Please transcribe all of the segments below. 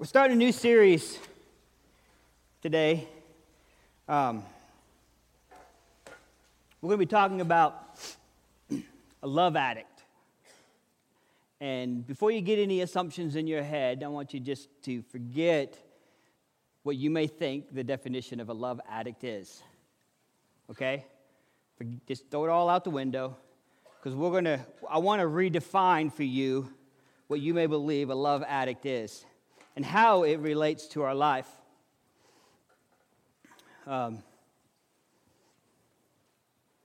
We're starting a new series today. Um, we're going to be talking about a love addict. And before you get any assumptions in your head, I want you just to forget what you may think the definition of a love addict is. Okay? Just throw it all out the window because we're going to, I want to redefine for you what you may believe a love addict is and how it relates to our life. Um,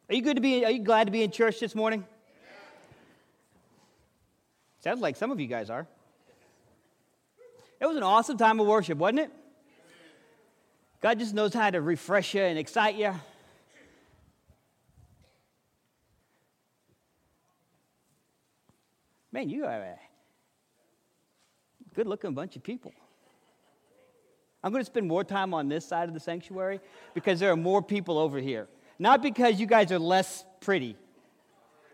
are you good to be? Are you glad to be in church this morning? Sounds like some of you guys are. It was an awesome time of worship, wasn't it? God just knows how to refresh you and excite you. Man, you are a good looking bunch of people. I'm going to spend more time on this side of the sanctuary because there are more people over here. Not because you guys are less pretty,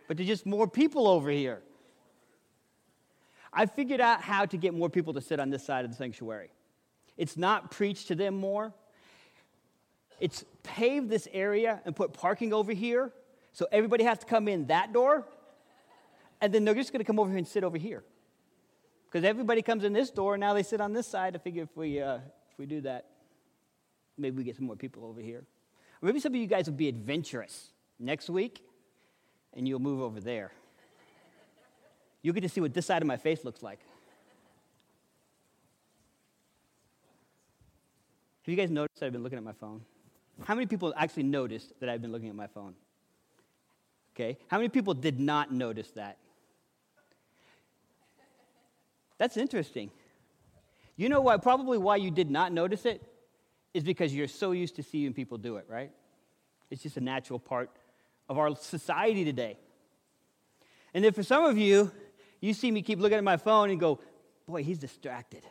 but there's just more people over here. I figured out how to get more people to sit on this side of the sanctuary. It's not preach to them more. It's pave this area and put parking over here so everybody has to come in that door. And then they're just going to come over here and sit over here. Because everybody comes in this door, and now they sit on this side. I figure if we, uh, if we do that, maybe we get some more people over here. Or maybe some of you guys will be adventurous next week, and you'll move over there. You'll get to see what this side of my face looks like. Have you guys noticed that I've been looking at my phone? How many people actually noticed that I've been looking at my phone? Okay. How many people did not notice that? That's interesting. You know why? Probably why you did not notice it is because you're so used to seeing people do it, right? It's just a natural part of our society today. And then for some of you, you see me keep looking at my phone and go, boy, he's distracted.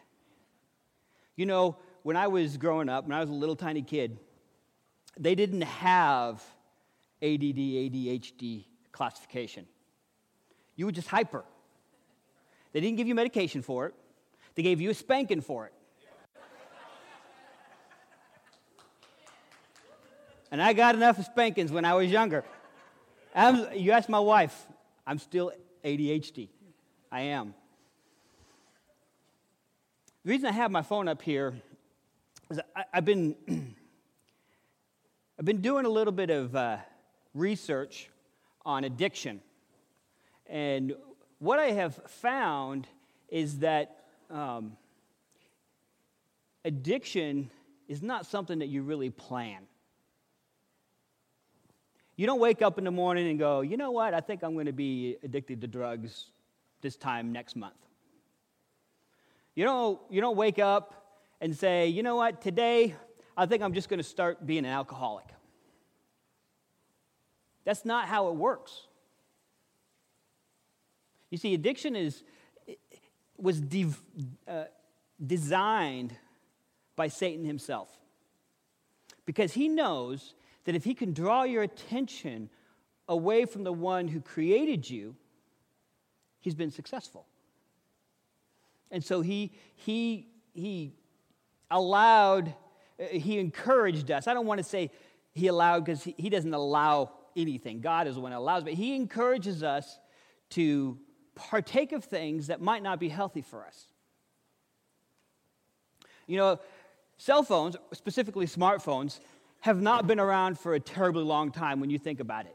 You know, when I was growing up, when I was a little tiny kid, they didn't have ADD, ADHD classification. You were just hyper. They didn't give you medication for it, they gave you a spanking for it. and I got enough spankings when I was younger. I'm, you ask my wife, I'm still ADHD. I am. The reason I have my phone up here is I, have been I've been doing a little bit of uh, research on addiction, and what I have found is that um, addiction is not something that you really plan. You don't wake up in the morning and go, you know what, I think I'm going to be addicted to drugs this time next month. You don't, you don't wake up and say, you know what, today I think I'm just going to start being an alcoholic. That's not how it works. You see, addiction is, was de- uh, designed by Satan himself because he knows that if he can draw your attention away from the one who created you, he's been successful. And so he, he, he allowed, uh, he encouraged us. I don't want to say he allowed because he, he doesn't allow anything. God is the one that allows, but he encourages us to partake of things that might not be healthy for us. You know, cell phones, specifically smartphones, have not been around for a terribly long time when you think about it.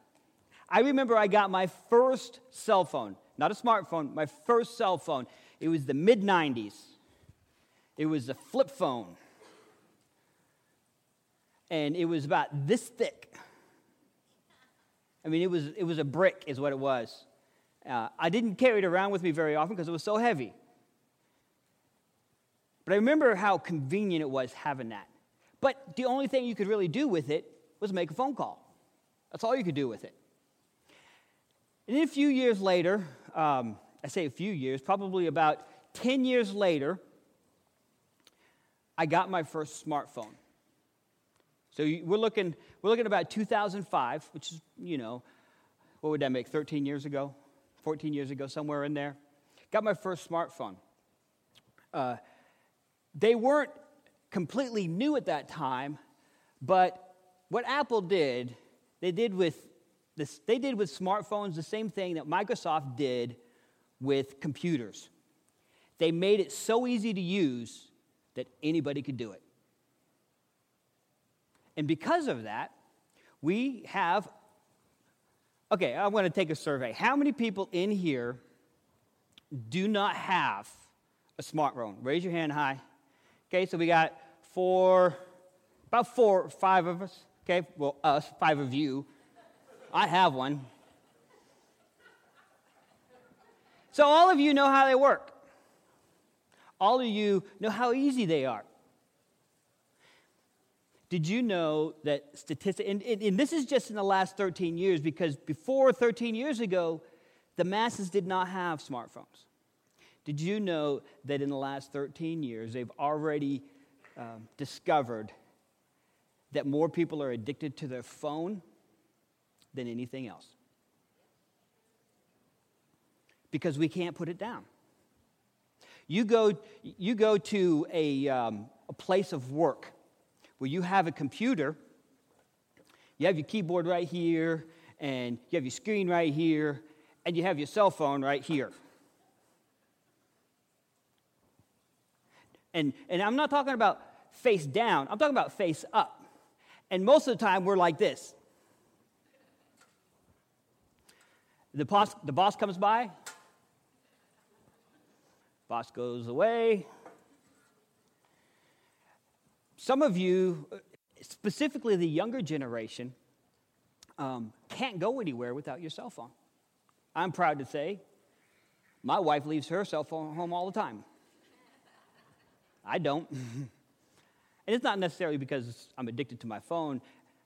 I remember I got my first cell phone, not a smartphone, my first cell phone. It was the mid 90s. It was a flip phone. And it was about this thick. I mean, it was, it was a brick, is what it was. Uh, I didn't carry it around with me very often because it was so heavy. But I remember how convenient it was having that. But the only thing you could really do with it was make a phone call. That's all you could do with it. And then a few years later, um, I say a few years, probably about 10 years later, I got my first smartphone. So we're looking, we're looking about 2005, which is, you know, what would that make, 13 years ago? 14 years ago, somewhere in there. Got my first smartphone. Uh, they weren't completely new at that time, but what Apple did, they did with this, they did with smartphones the same thing that Microsoft did with computers. They made it so easy to use that anybody could do it. And because of that, we have okay, I'm going to take a survey. How many people in here do not have a smartphone? Raise your hand high. Okay, so we got four, about four, five of us. Okay, well, us, five of you. I have one. So, all of you know how they work. All of you know how easy they are. Did you know that statistics, and, and, this is just in the last 13 years, because before 13 years ago, the masses did not have smartphones. Did you know that in the last 13 years, they've already um, discovered that more people are addicted to their phone than anything else? Because we can't put it down. You go, you go to a, um, a place of work where you have a computer, you have your keyboard right here, and you have your screen right here, and you have your cell phone right here. And, and I'm not talking about face down, I'm talking about face up. And most of the time, we're like this. The boss, the boss comes by, boss goes away, some of you, specifically the younger generation, um, can't go anywhere without your cell phone. I'm proud to say my wife leaves her cell phone home all the time. I don't. and it's not necessarily because I'm addicted to my phone,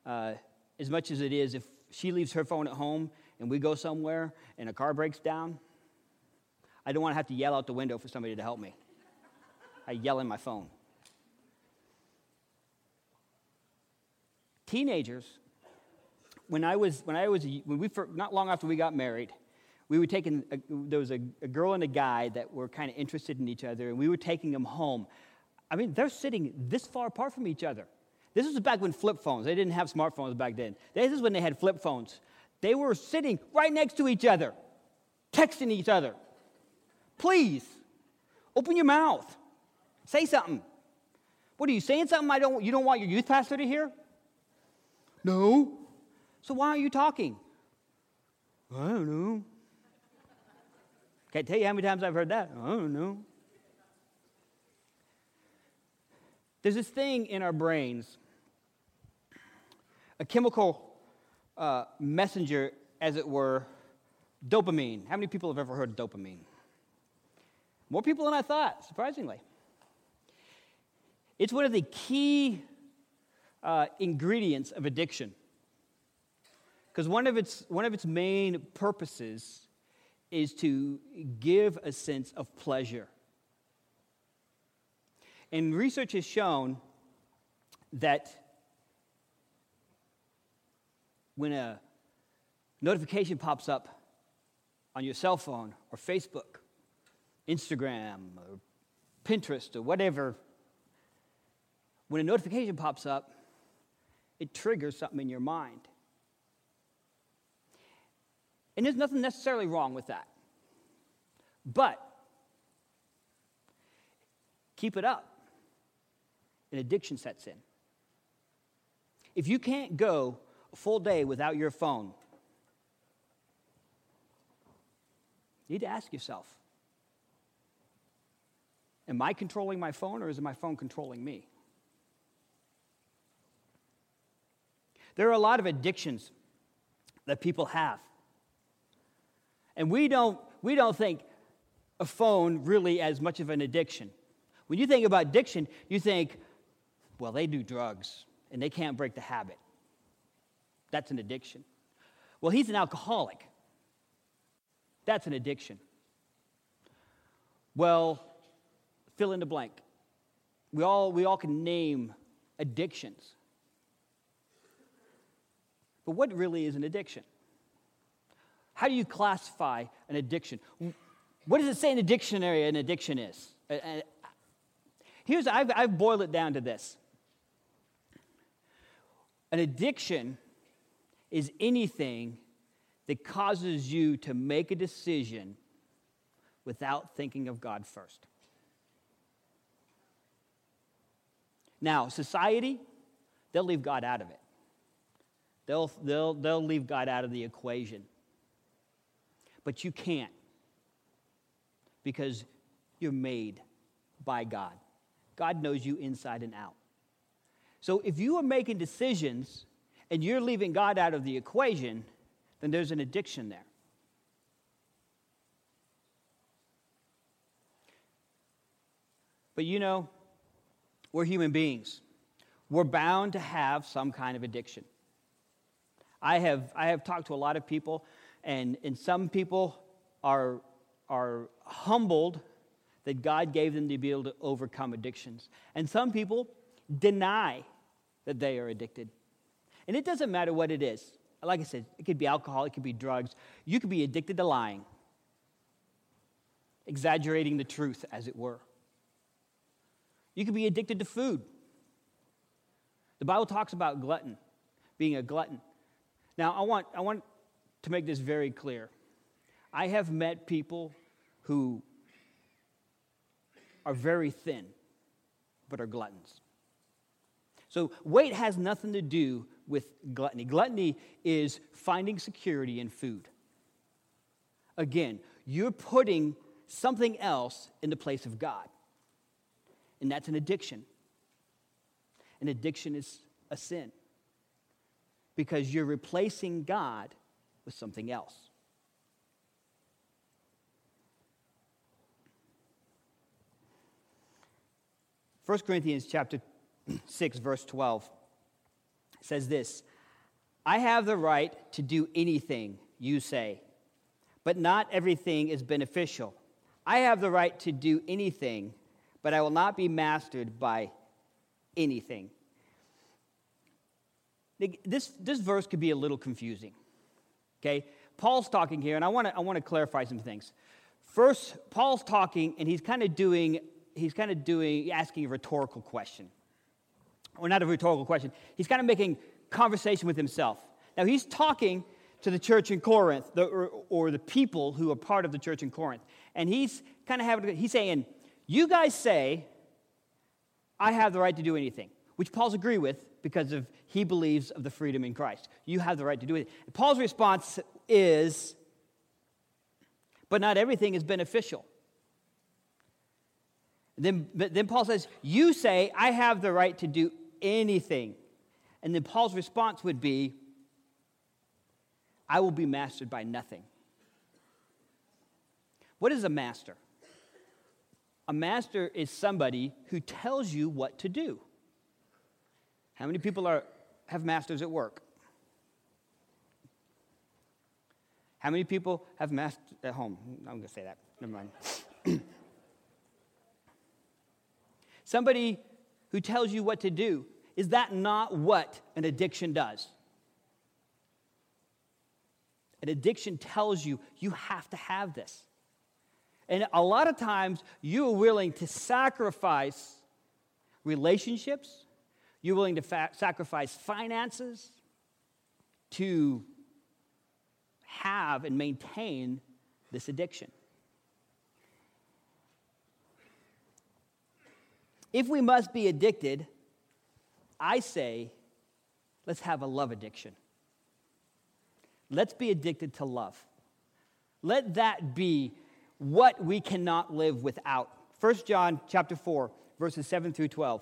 uh, as much as it is if she leaves her phone at home and we go somewhere and a car breaks down, I don't want to have to yell out the window for somebody to help me. I yell in my phone. Teenagers, when I was, when I was, when we, not long after we got married, we were taking, a, there was a, a girl and a guy that were kind of interested in each other, and we were taking them home. I mean, they're sitting this far apart from each other. This was back when flip phones, they didn't have smartphones back then. This is when they had flip phones. They were sitting right next to each other, texting each other. Please, open your mouth. Say something. What are you saying something I don't you don't want your youth pastor to hear? No. So why aren't you talking? I don't know. Can't tell you how many times I've heard that. I don't know. There's this thing in our brains, a chemical uh, messenger, as it were, dopamine. How many people have ever heard of dopamine? More people than I thought, surprisingly. It's one of the key uh, ingredients of addiction. Because one, of its, one of its main purposes is to give a sense of pleasure. And research has shown that when a notification pops up on your cell phone or Facebook, Instagram, or Pinterest, or whatever, when a notification pops up, it triggers something in your mind. And there's nothing necessarily wrong with that. But keep it up, and addiction sets in. If you can't go a full day without your phone, you need to ask yourself Am I controlling my phone or is my phone controlling me? There are a lot of addictions that people have. And we don't, we don't think a phone really as much of an addiction. When you think about addiction, you think, well, they do drugs and they can't break the habit. That's an addiction. Well, he's an alcoholic. That's an addiction. Well, fill in the blank. We all, we all can name addictions. But what really is an addiction? How do you classify an addiction? What does it say in the dictionary an addiction is? Here's, I've, I've boiled it down to this an addiction is anything that causes you to make a decision without thinking of God first. Now, society, they'll leave God out of it. They'll, they'll, they'll leave God out of the equation. But you can't because you're made by God. God knows you inside and out. So if you are making decisions and you're leaving God out of the equation, then there's an addiction there. But you know, we're human beings. We're bound to have some kind of addiction. I have, I have talked to a lot of people, and, and some people are, are humbled that God gave them to be able to overcome addictions. And some people deny that they are addicted. And it doesn't matter what it is. Like I said, it could be alcohol, it could be drugs. You could be addicted to lying, exaggerating the truth, as it were. You could be addicted to food. The Bible talks about glutton, being a glutton. Now, I want, I want to make this very clear. I have met people who are very thin, but are gluttons. So, weight has nothing to do with gluttony. Gluttony is finding security in food. Again, you're putting something else in the place of God, and that's an addiction. An addiction is a sin because you're replacing God with something else. First Corinthians chapter 6 verse 12 says this I have the right to do anything you say, but not everything is beneficial. I have the right to do anything, but I will not be mastered by anything. This, this verse could be a little confusing. Okay? Paul's talking here, and I want to I wanna clarify some things. First, Paul's talking, and he's kind of doing, he's kind of doing, asking a rhetorical question. Or not a rhetorical question. He's kind of making conversation with himself. Now, he's talking to the church in Corinth, the, or, or, the people who are part of the church in Corinth. And he's kind of having, he's saying, You guys say, I have the right to do anything, which Paul's agree with because of he believes of the freedom in Christ. You have the right to do it. Paul's response is, but not everything is beneficial. Then, then Paul says, You say, I have the right to do anything. And then Paul's response would be, I will be mastered by nothing. What is a master? A master is somebody who tells you what to do. How many people are, have masters at work? How many people have masters at home? I'm going to say that. Never mind. Somebody who tells you what to do. Is that not what an addiction does? An addiction tells you you have to have this. And a lot of times you are willing to sacrifice relationships, you're willing to fa- sacrifice finances to have and maintain this addiction. If we must be addicted, I say, let's have a love addiction. Let's be addicted to love. Let that be what we cannot live without. 1 John chapter 4, verses 7 through 12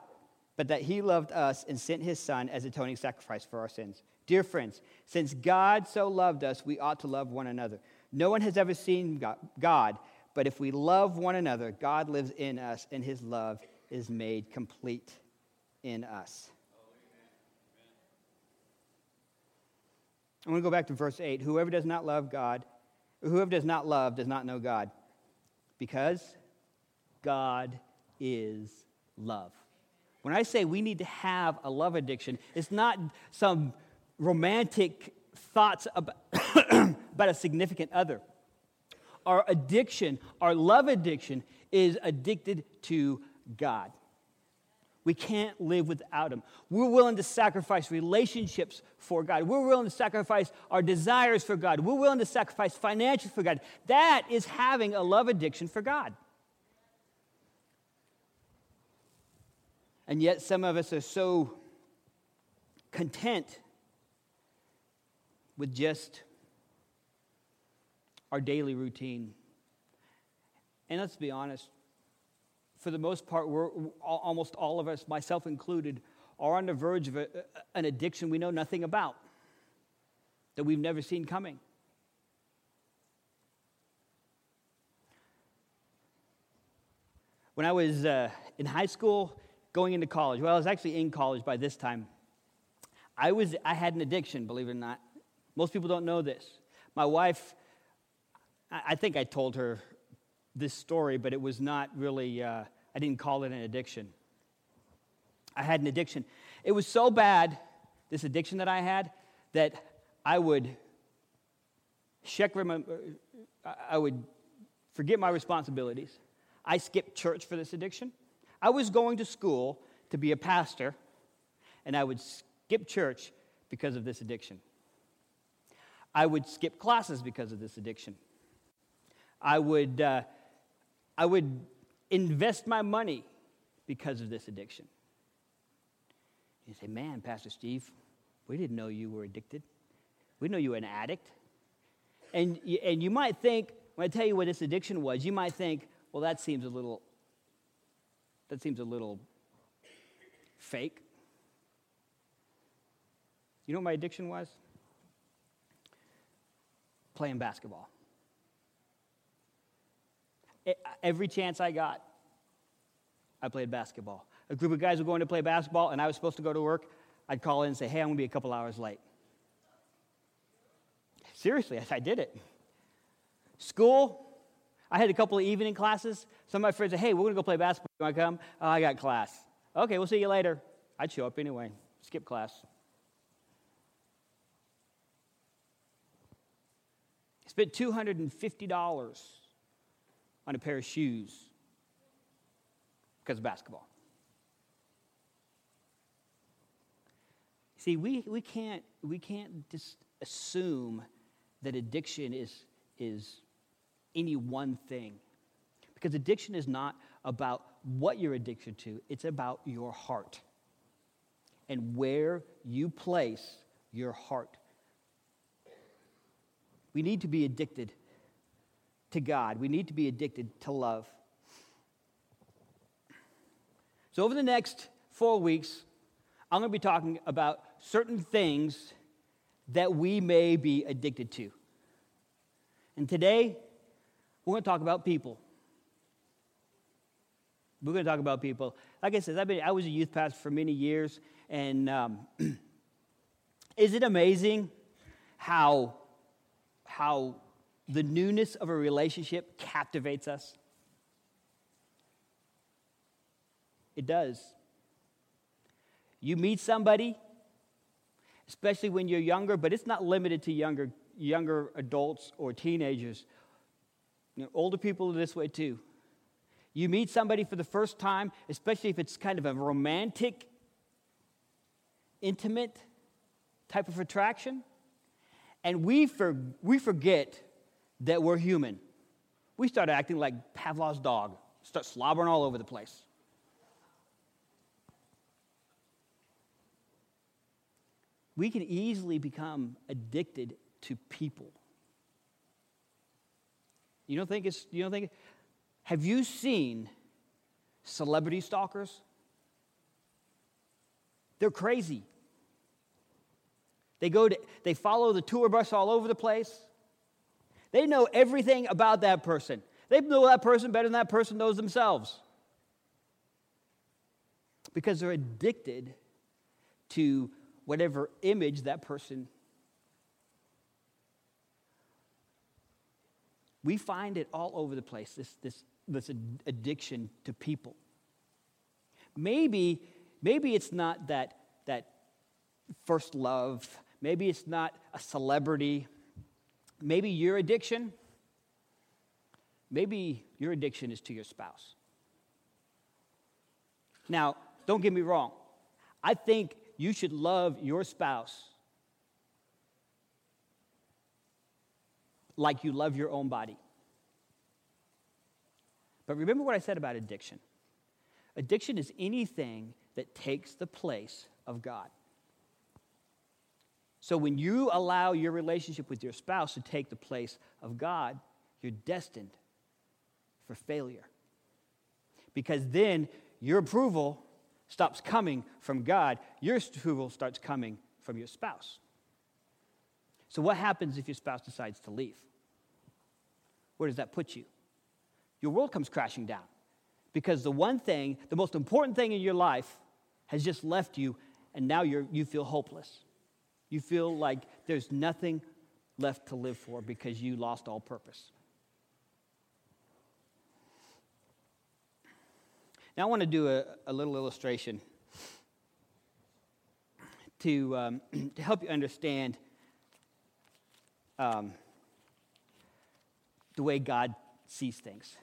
but that he loved us and sent his son as atoning sacrifice for our sins. Dear friends, since God so loved us, we ought to love one another. No one has ever seen God, but if we love one another, God lives in us and his love is made complete in us. I want to go back to verse 8. Whoever does not love God, whoever does not love does not know God, because God is love. When I say we need to have a love addiction, it's not some romantic thoughts about, about a significant other. Our addiction, our love addiction, is addicted to God. We can't live without Him. We're willing to sacrifice relationships for God. We're willing to sacrifice our desires for God. We're willing to sacrifice financial for God. That is having a love addiction for God. And yet, some of us are so content with just our daily routine. And let's be honest, for the most part, we're, almost all of us, myself included, are on the verge of a, an addiction we know nothing about, that we've never seen coming. When I was uh, in high school, going into college, well, I was actually in college by this time. I, was, I had an addiction, believe it or not. Most people don't know this. My wife, I think I told her this story, but it was not really, uh, I didn't call it an addiction. I had an addiction. It was so bad, this addiction that I had, that I would check, I would forget my responsibilities. I skipped church for this addiction. I was going to school to be a pastor, and I would skip church because of this addiction. I would skip classes because of this addiction. I would, uh, I would invest my money because of this addiction. You say, man, Pastor Steve, we didn't know you were addicted. We know you were an addict. And, and you might think, when I tell you what this addiction was, you might think, well, that seems a little, that seems a little fake. You know what my addiction was? Playing basketball. Every chance I got, I played basketball. A group of guys were going to play basketball, and I was supposed to go to work. I'd call in and say, Hey, I'm going to be a couple hours late. Seriously, I did it. School, I had a couple of evening classes. Some of my friends said, Hey, we're going to go play basketball. You want to come? Oh, I got class. Okay, we'll see you later. I'd show up anyway, skip class. Spent $250 on a pair of shoes because of basketball. See, we, we, can't, we can't just assume that addiction is, is any one thing. Because addiction is not about what you're addicted to, it's about your heart and where you place your heart. We need to be addicted to God, we need to be addicted to love. So, over the next four weeks, I'm going to be talking about certain things that we may be addicted to. And today, we're going to talk about people. We're going to talk about people. Like I said, I've been, I was a youth pastor for many years, and um, is it amazing how, how the newness of a relationship captivates us? It does. You meet somebody, especially when you're younger, but it's not limited to younger, younger adults or teenagers. You know, older people are this way too. You meet somebody for the first time, especially if it's kind of a romantic, intimate type of attraction, and we, for, we forget that we're human. We start acting like Pavlov's dog, start slobbering all over the place. We can easily become addicted to people. You don't think it's, you don't think, have you seen celebrity stalkers? They're crazy. They go to, they follow the tour bus all over the place. They know everything about that person. They know that person better than that person knows themselves. Because they're addicted to whatever image that person We find it all over the place, this, this, this addiction to people. Maybe, maybe it's not that, that first love, maybe it's not a celebrity, maybe your addiction, maybe your addiction is to your spouse. Now, don't get me wrong. I think you should love your spouse like you love your own body. But remember what I said about addiction addiction is anything that takes the place of God. So when you allow your relationship with your spouse to take the place of God, you're destined for failure. Because then your approval stops coming from God, your approval starts coming from your spouse. So, what happens if your spouse decides to leave? Where does that put you? Your world comes crashing down because the one thing, the most important thing in your life, has just left you, and now you're, you feel hopeless. You feel like there's nothing left to live for because you lost all purpose. Now, I want to do a, a little illustration to, um, to help you understand um, the way God sees things.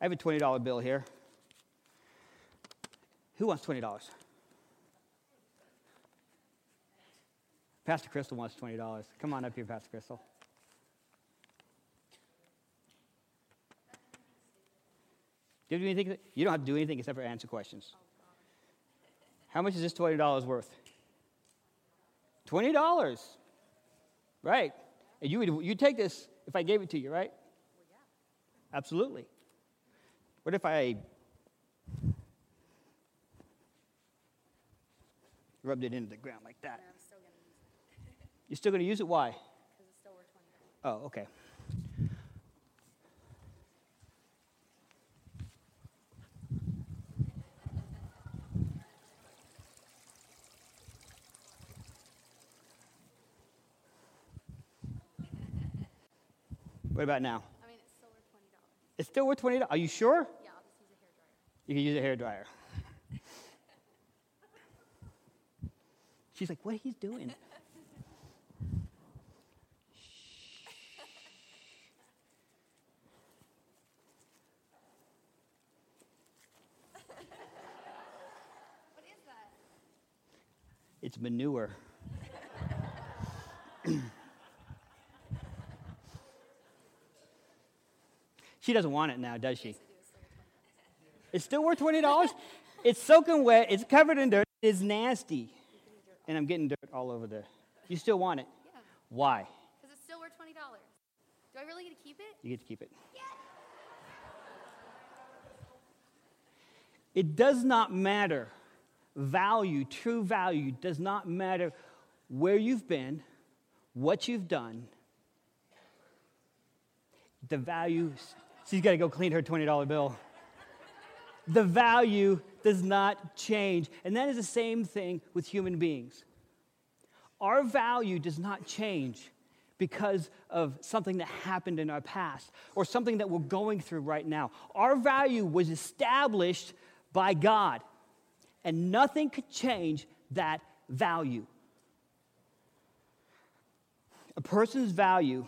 I have a $20 bill here. Who wants $20? Pastor Crystal wants $20. Come on up here, Pastor Crystal. Do you, anything, you don't have to do anything except for answer questions. How much is this $20 worth? $20. Right. And you would you take this if I gave it to you, right? Well, yeah. Absolutely. What if I rubbed it into the ground like that? No, still You're still going to use it? Why? Because it's still worth 20 Oh, okay. What about now? I mean, it's still worth $20. It's still worth $20? Are you sure? Yeah, I'll just use a hair dryer. You can use a hair dryer. She's like, what he's doing? what is that? It's manure. She doesn't want it now, does she? It's still worth $20? it's soaking wet, it's covered in dirt, it's nasty. And I'm getting dirt all over there. You still want it? Yeah. Why? Because it's still worth $20. Do I really get to keep it? You get to keep it. Yeah. It does not matter. Value, true value, does not matter where you've been, what you've done. The value She's got to go clean her $20 bill. the value does not change. And that is the same thing with human beings. Our value does not change because of something that happened in our past or something that we're going through right now. Our value was established by God, and nothing could change that value. A person's value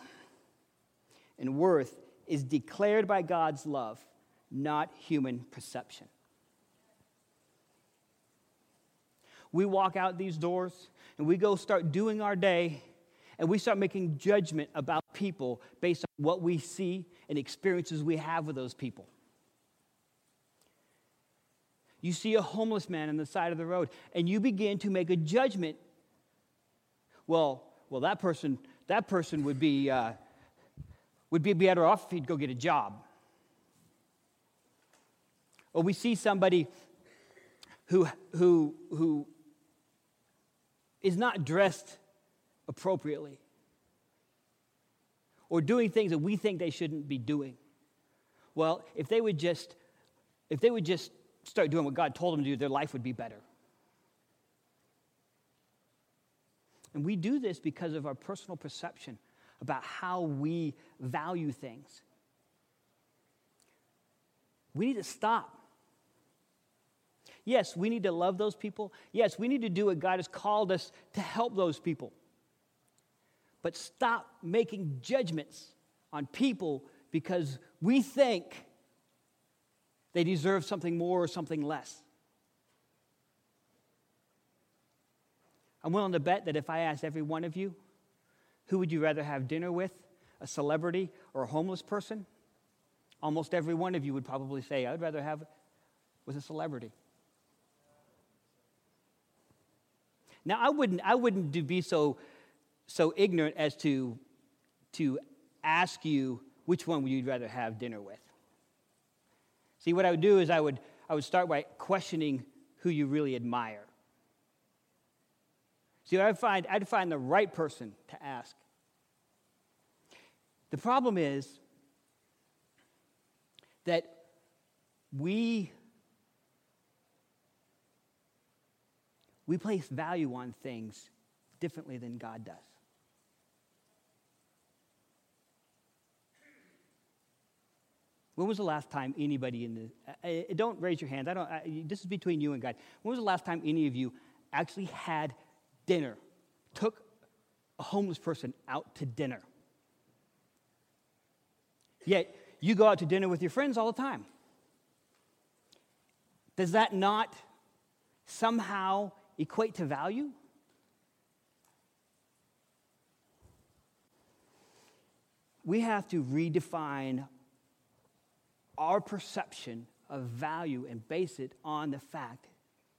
and worth is declared by God's love, not human perception. We walk out these doors and we go start doing our day and we start making judgment about people based on what we see and experiences we have with those people. You see a homeless man on the side of the road and you begin to make a judgment. Well, well, that person, that person would be uh, would be better off if he'd go get a job. Or we see somebody who, who, who is not dressed appropriately or doing things that we think they shouldn't be doing. Well, if they would just if they would just start doing what God told them to do, their life would be better. And we do this because of our personal perception about how we value things. We need to stop. Yes, we need to love those people. Yes, we need to do what God has called us to help those people. But stop making judgments on people because we think they deserve something more or something less. I'm willing to bet that if I asked every one of you, who would you rather have dinner with, a celebrity or a homeless person? Almost every one of you would probably say, I'd rather have with a celebrity. Now, I wouldn't, I wouldn't be so, so ignorant as to, to ask you which one would you rather have dinner with. See, what I would do is I would, I would start by questioning who you really admire. See, I'd find, I'd find the right person to ask. The problem is that we we place value on things differently than God does. When was the last time anybody in the, uh, don't raise your hands, I don't, uh, this is between you and God. When was the last time any of you actually had dinner, took a homeless person out to dinner? Yet you go out to dinner with your friends all the time. Does that not somehow equate to value? We have to redefine our perception of value and base it on the fact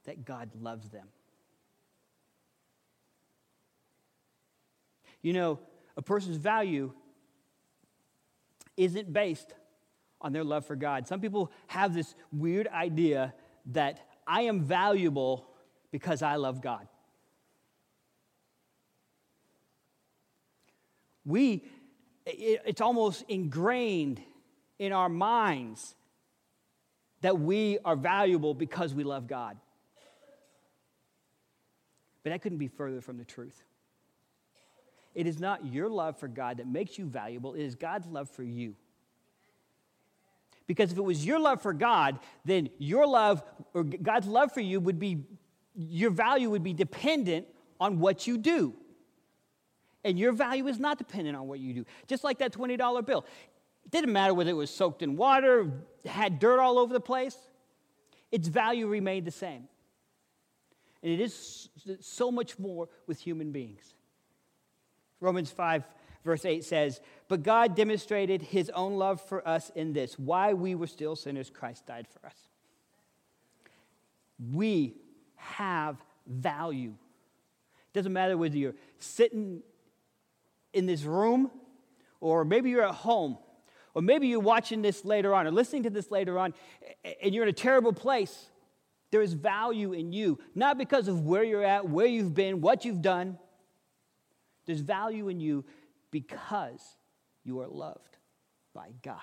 that God loves them. You know, a person's value isn't based on their love for God. Some people have this weird idea that I am valuable because I love God. We, it's almost ingrained in our minds that we are valuable because we love God. But that couldn't be further from the truth. It is not your love for God that makes you valuable, it is God's love for you. Because if it was your love for God, then your love, or God's love for you, would be, your value would be dependent on what you do. And your value is not dependent on what you do. Just like that $20 bill. It didn't matter whether it was soaked in water, had dirt all over the place, its value remained the same. And it is so much more with human beings. Romans 5, verse 8 says, But God demonstrated his own love for us in this why we were still sinners, Christ died for us. We have value. It doesn't matter whether you're sitting in this room or maybe you're at home or maybe you're watching this later on or listening to this later on and you're in a terrible place. There is value in you, not because of where you're at, where you've been, what you've done. There's value in you because you are loved by God.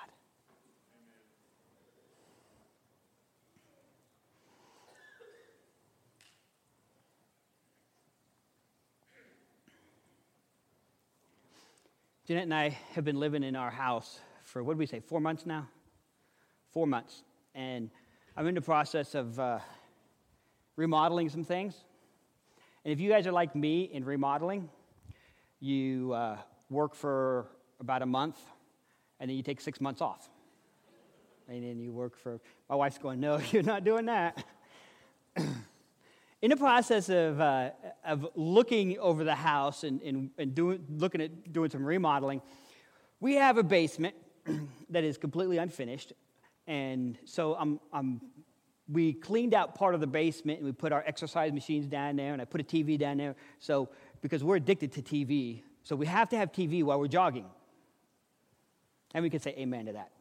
Jeanette and I have been living in our house for, what did we say, four months now? Four months. And I'm in the process of uh, remodeling some things. And if you guys are like me in remodeling, you uh, work for about a month and then you take six months off. And then you work for, my wife's going, no, you're not doing that. in the process of, uh, of looking over the house and, and, and doing, looking at doing some remodeling, we have a basement that is completely unfinished. And so I'm, I'm, we cleaned out part of the basement and we put our exercise machines down there and I put a TV down there. So, because we're addicted to TV, so we have to have TV while we're jogging. And we can say amen to that.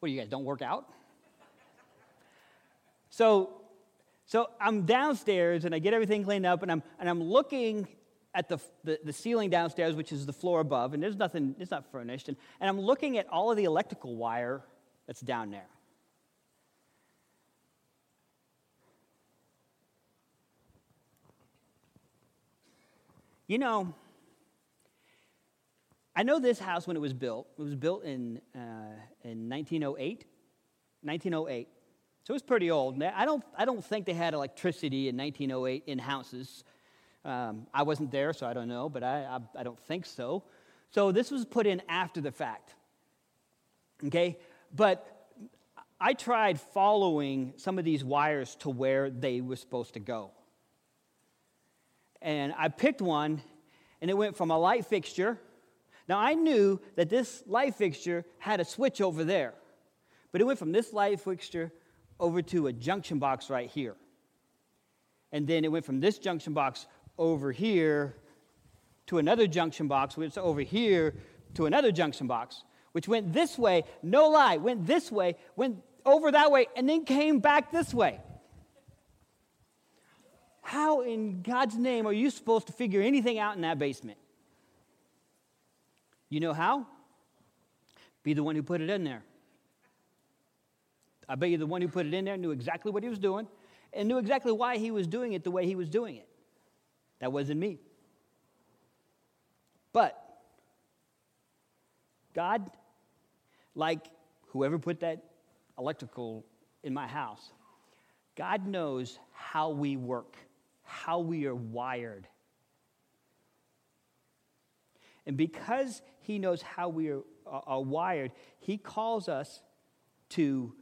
What do you guys don't work out? So, so I'm downstairs and I get everything cleaned up and I'm, and I'm looking at the, the, the, ceiling downstairs, which is the floor above, and there's nothing, it's not furnished. And, and I'm looking at all of the electrical wire that's down there. You know, I know this house when it was built. It was built in, uh, in 1908. 1908. So it was pretty old. I don't, I don't think they had electricity in 1908 in houses. Um, I wasn't there, so I don't know, but I, I, I don't think so. So this was put in after the fact. Okay? But I tried following some of these wires to where they were supposed to go. And I picked one, and it went from a light fixture. Now, I knew that this light fixture had a switch over there, but it went from this light fixture over to a junction box right here. And then it went from this junction box over here to another junction box, which over here to another junction box, which went this way, no lie, went this way, went over that way, and then came back this way. How in God's name are you supposed to figure anything out in that basement? You know how? Be the one who put it in there. I bet you the one who put it in there knew exactly what he was doing and knew exactly why he was doing it the way he was doing it. That wasn't me. But God, like whoever put that electrical in my house, God knows how we work, how we are wired. And because He knows how we are, are wired, He calls us to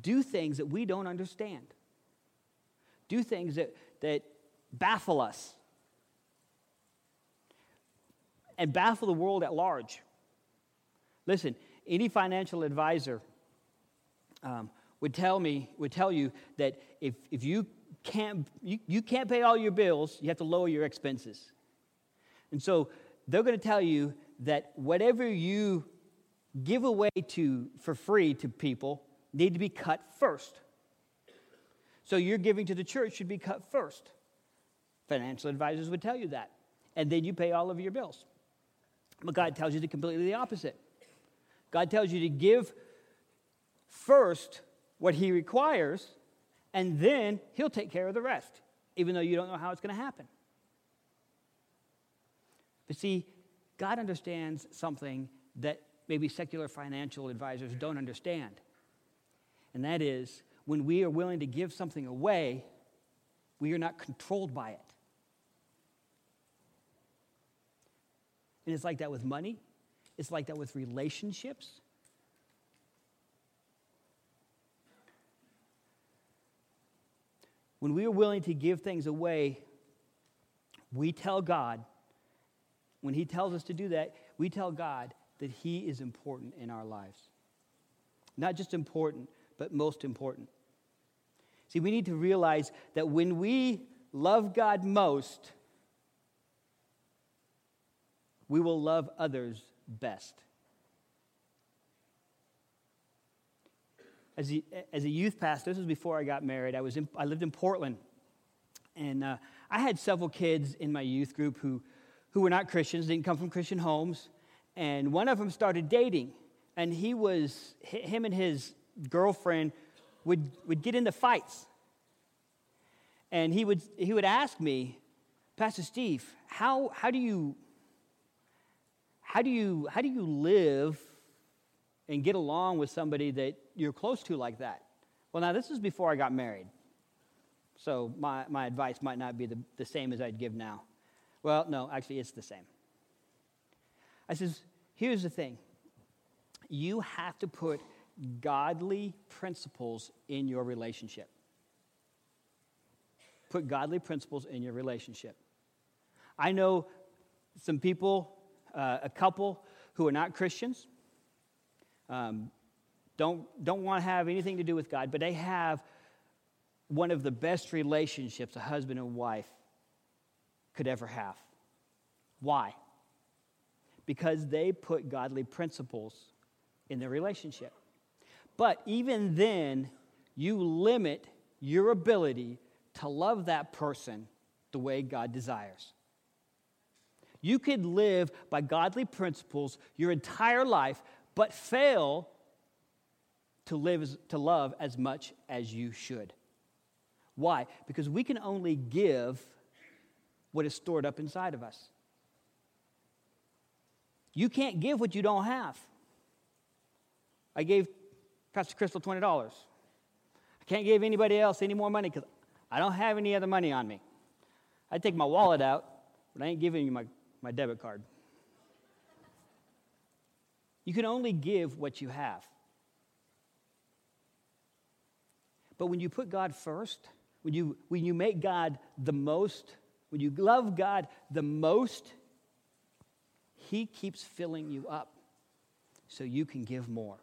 do things that we don't understand, do things that, that baffle us and baffle the world at large. Listen, any financial advisor um, would tell me would tell you that if, if you can't you, you can't pay all your bills, you have to lower your expenses. And so they're going to tell you that whatever you give away to for free to people need to be cut first. So your giving to the church should be cut first. Financial advisors would tell you that. And then you pay all of your bills. But God tells you the completely the opposite. God tells you to give first what He requires, and then He'll take care of the rest, even though you don't know how it's going to happen. But see, God understands something that maybe secular financial advisors don't understand. And that is when we are willing to give something away, we are not controlled by it. And it's like that with money, it's like that with relationships. When we are willing to give things away, we tell God, when He tells us to do that, we tell God that He is important in our lives. Not just important, but most important. See, we need to realize that when we love God most, we will love others best. As a, as a youth pastor, this was before I got married, I, was in, I lived in Portland. And uh, I had several kids in my youth group who, who were not Christians, didn't come from Christian homes. And one of them started dating. And he was, him and his girlfriend would, would get into fights. And he would, he would ask me, Pastor Steve, how, how do you how do you, how do you live and get along with somebody that you're close to like that? Well, now, this is before I got married. So my, my advice might not be the, the same as I'd give now. Well, no, actually, it's the same. I says, here's the thing you have to put godly principles in your relationship. Put godly principles in your relationship. I know some people uh, a couple who are not Christians, um, don't, don't want to have anything to do with God, but they have one of the best relationships a husband and wife could ever have. Why? Because they put godly principles in their relationship. But even then, you limit your ability to love that person the way God desires. You could live by godly principles your entire life, but fail to live to love as much as you should. Why? Because we can only give what is stored up inside of us. You can't give what you don't have. I gave Pastor Crystal $20. I can't give anybody else any more money because I don't have any other money on me. I take my wallet out, but I ain't giving you my, my debit card. You can only give what you have. But when you put God first, when you, when you make God the most, when you love God the most, He keeps filling you up so you can give more,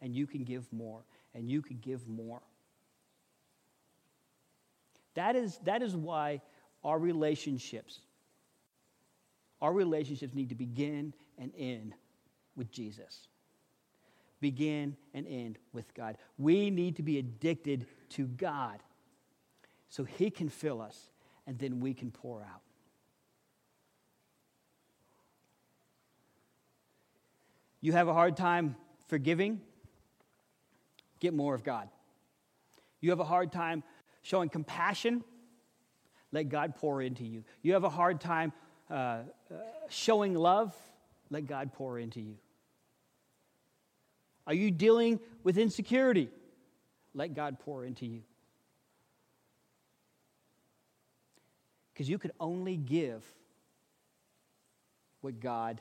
and you can give more, and you can give more. That is, that is why our relationships, our relationships need to begin and end with Jesus. Begin and end with God. We need to be addicted to God so He can fill us and then we can pour out. You have a hard time forgiving? Get more of God. You have a hard time showing compassion? Let God pour into you. You have a hard time uh, uh, showing love? Let God pour into you. Are you dealing with insecurity? Let God pour into you. Because you can only give what God,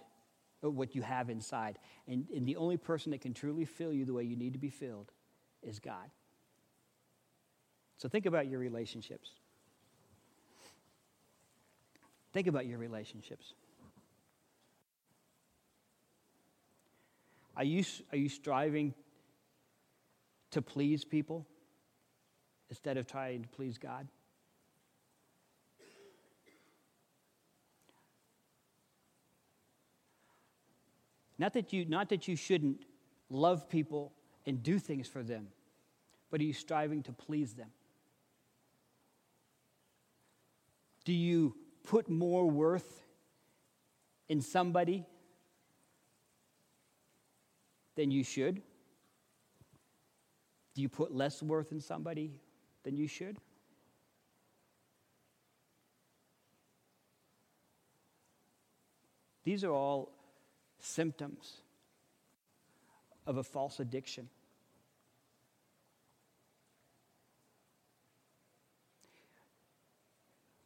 uh, what you have inside. And, and the only person that can truly fill you the way you need to be filled is God. So think about your relationships. Think about your relationships. Are you, are you striving to please people instead of trying to please God? Not that you, not that you shouldn't love people and do things for them, but are you striving to please them? Do you put more worth in somebody than you should? Do you put less worth in somebody than you should? These are all symptoms of a false addiction.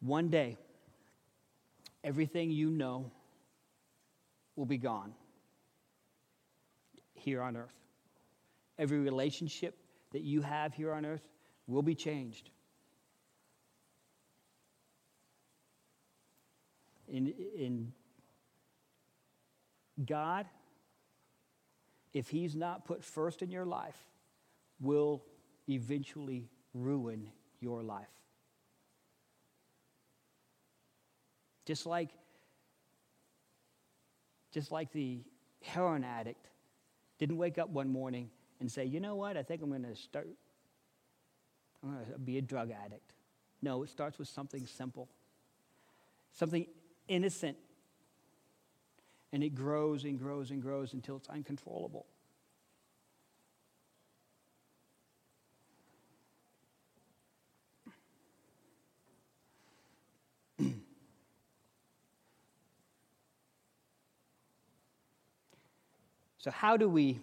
One day, everything you know will be gone here on earth. Every relationship that you have here on earth will be changed. In, in God, if He's not put first in your life, will eventually ruin your life. Just like, just like the heroin addict didn't wake up one morning and say, you know what, I think I'm going to start, I'm going to be a drug addict. No, it starts with something simple, something innocent and it grows and grows and grows until it's uncontrollable. So how do we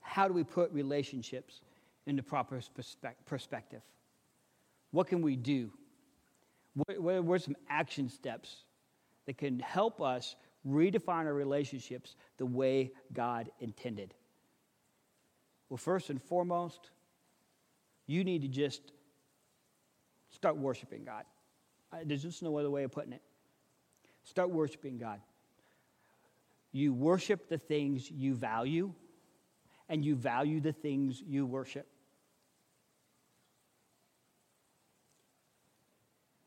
how do we put relationships into proper perspective? What can we do? What, what are some action steps that can help us redefine our relationships the way God intended? Well, first and foremost, you need to just start worshiping God. There's just no other way of putting it. Start worshiping God. You worship the things you value, and you value the things you worship.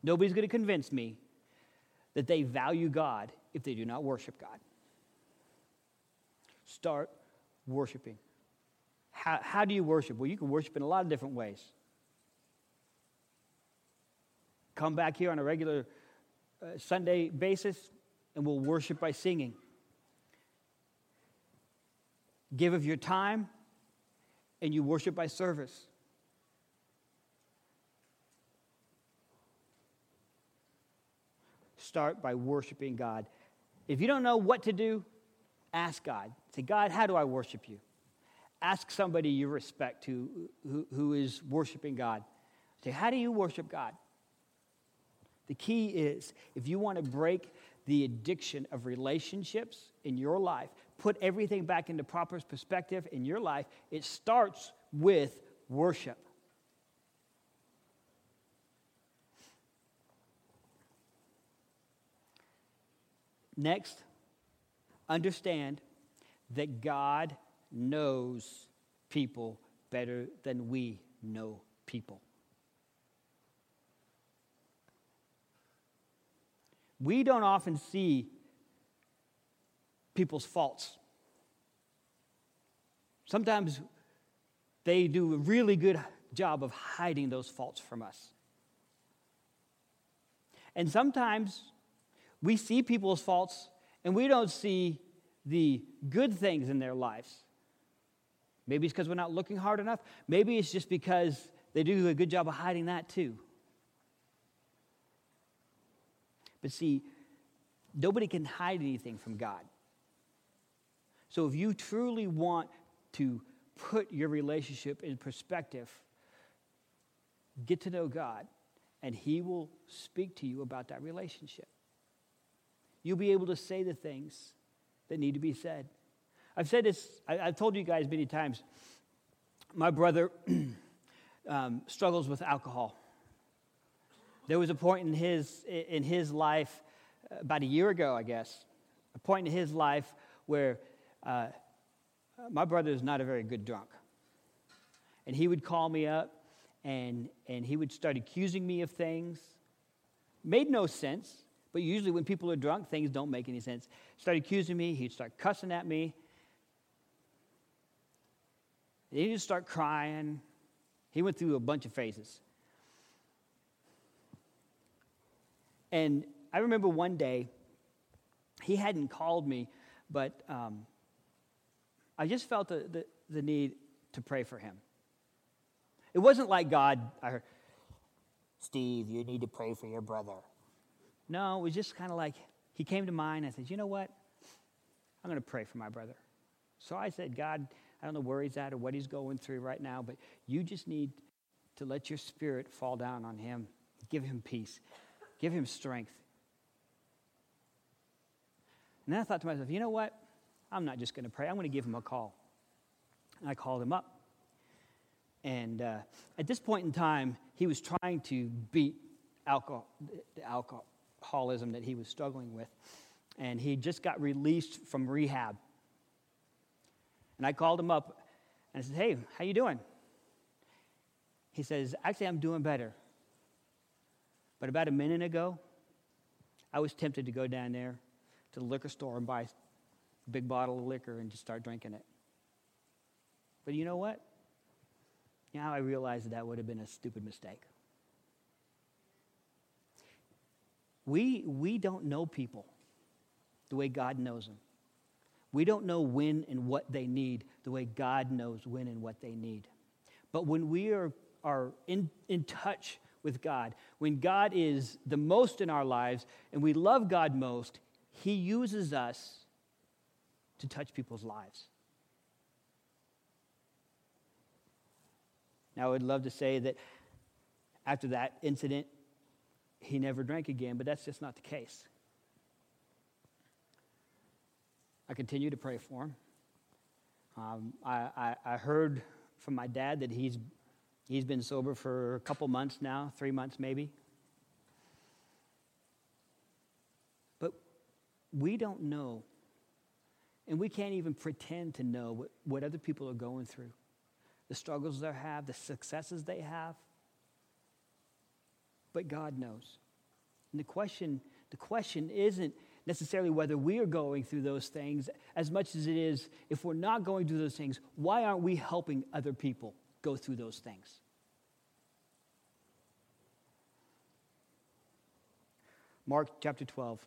Nobody's going to convince me that they value God if they do not worship God. Start worshiping. How, how do you worship? Well, you can worship in a lot of different ways. Come back here on a regular uh, Sunday basis and we'll worship by singing. Give of your time and you worship by service. Start by worshiping God If you don't know what to do, ask God. Say, God, how do I worship you? Ask somebody you respect who, who, who is worshiping God. Say, how do you worship God? The key is if you want to break the addiction of relationships in your life, put everything back into proper perspective in your life, it starts with worship. Next, understand that God knows people better than we know people. We don't often see people's faults. Sometimes they do a really good job of hiding those faults from us. And sometimes we see people's faults and we don't see the good things in their lives. Maybe it's because we're not looking hard enough. Maybe it's just because they do a good job of hiding that too. But see, nobody can hide anything from God. So if you truly want to put your relationship in perspective, get to know God, and He will speak to you about that relationship. You'll be able to say the things that need to be said. I've said this, I, have told you guys many times. My brother um, struggles with alcohol. There was a point in his, in his life, uh, about a year ago, I guess, a point in his life where uh, my brother is not a very good drunk. And he would call me up and, and he would start accusing me of things. Made no sense, but usually when people are drunk, things don't make any sense. Start accusing me, he'd start cussing at me. He'd just start crying. He went through a bunch of phases. And I remember one day, he hadn't called me, but um, I just felt the, the, the, need to pray for him. It wasn't like God, I Steve, you need to pray for your brother. No, it was just kind of like he came to mind. I said, you know what? I'm going to pray for my brother. So I said, God, I don't know where he's at or what he's going through right now, but you just need to let your spirit fall down on him. Give him peace. Give him strength. And then I thought to myself, you know what? I'm not just going to pray. I'm going to give him a call. And I called him up. And uh, at this point in time, he was trying to beat alcohol, the alcoholism that he was struggling with. And he just got released from rehab. And I called him up and I said, hey, how you doing? He says, actually, I'm doing better. But about a minute ago, I was tempted to go down there to the liquor store and buy big bottle of liquor and just start drinking it. But you know what? Now I realize that that would have been a stupid mistake. We, we don't know people the way God knows them. We don't know when and what they need the way God knows when and what they need. But when we are, are in, in touch with God. When God is the most in our lives and we love God most, He uses us to touch people's lives. Now, I would love to say that after that incident, he never drank again, but that's just not the case. I continue to pray for him. Um, I, I, I heard from my dad that he's He's been sober for a couple months now, three months maybe. But we don't know, and we can't even pretend to know what, what other people are going through, the struggles they have, the successes they have. But God knows. And the question, the question isn't necessarily whether we are going through those things as much as it is if we're not going through those things, why aren't we helping other people? go through those things. Mark chapter 12.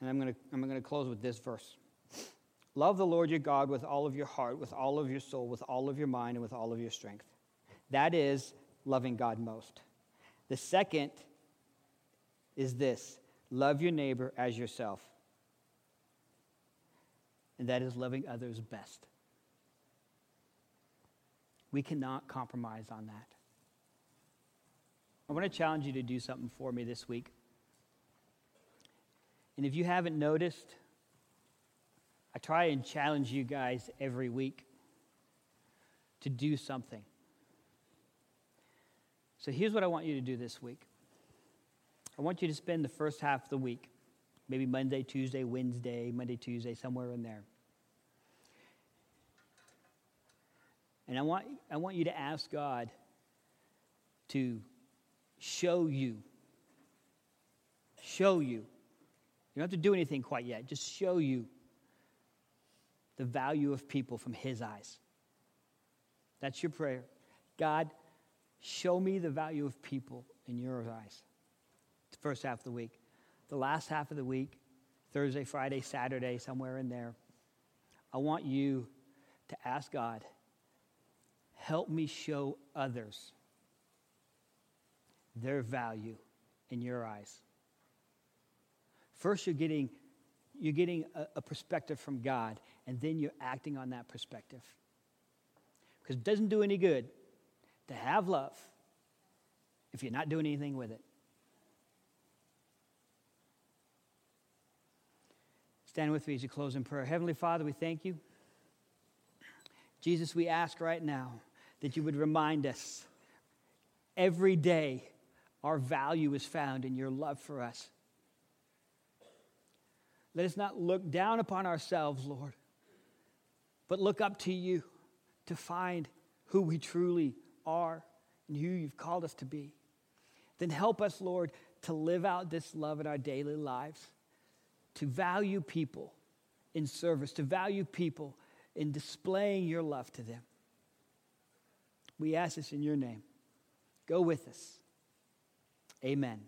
And I'm going to I'm going to close with this verse. Love the Lord your God with all of your heart, with all of your soul, with all of your mind, and with all of your strength. That is loving God most. The second is this love your neighbor as yourself. And that is loving others best. We cannot compromise on that. I want to challenge you to do something for me this week. And if you haven't noticed, I try and challenge you guys every week to do something. So here's what I want you to do this week I want you to spend the first half of the week, maybe Monday, Tuesday, Wednesday, Monday, Tuesday, somewhere in there. And I want, I want you to ask God to show you. Show you. You don't have to do anything quite yet. Just show you the value of people from His eyes. That's your prayer. God, show me the value of people in your eyes. The first half of the week. The last half of the week, Thursday, Friday, Saturday, somewhere in there, I want you to ask God, help me show others their value in your eyes. First, you're getting, you're getting a, a perspective from God, and then you're acting on that perspective. Because it doesn't do any good to have love if you're not doing anything with it. Stand with me as you close in prayer. Heavenly Father, we thank you. Jesus, we ask right now that you would remind us every day our value is found in your love for us. Let us not look down upon ourselves, Lord, but look up to you to find who we truly are and who you've called us to be. Then help us, Lord, to live out this love in our daily lives, to value people in service, to value people in displaying your love to them. We ask this in your name. Go with us. Amen.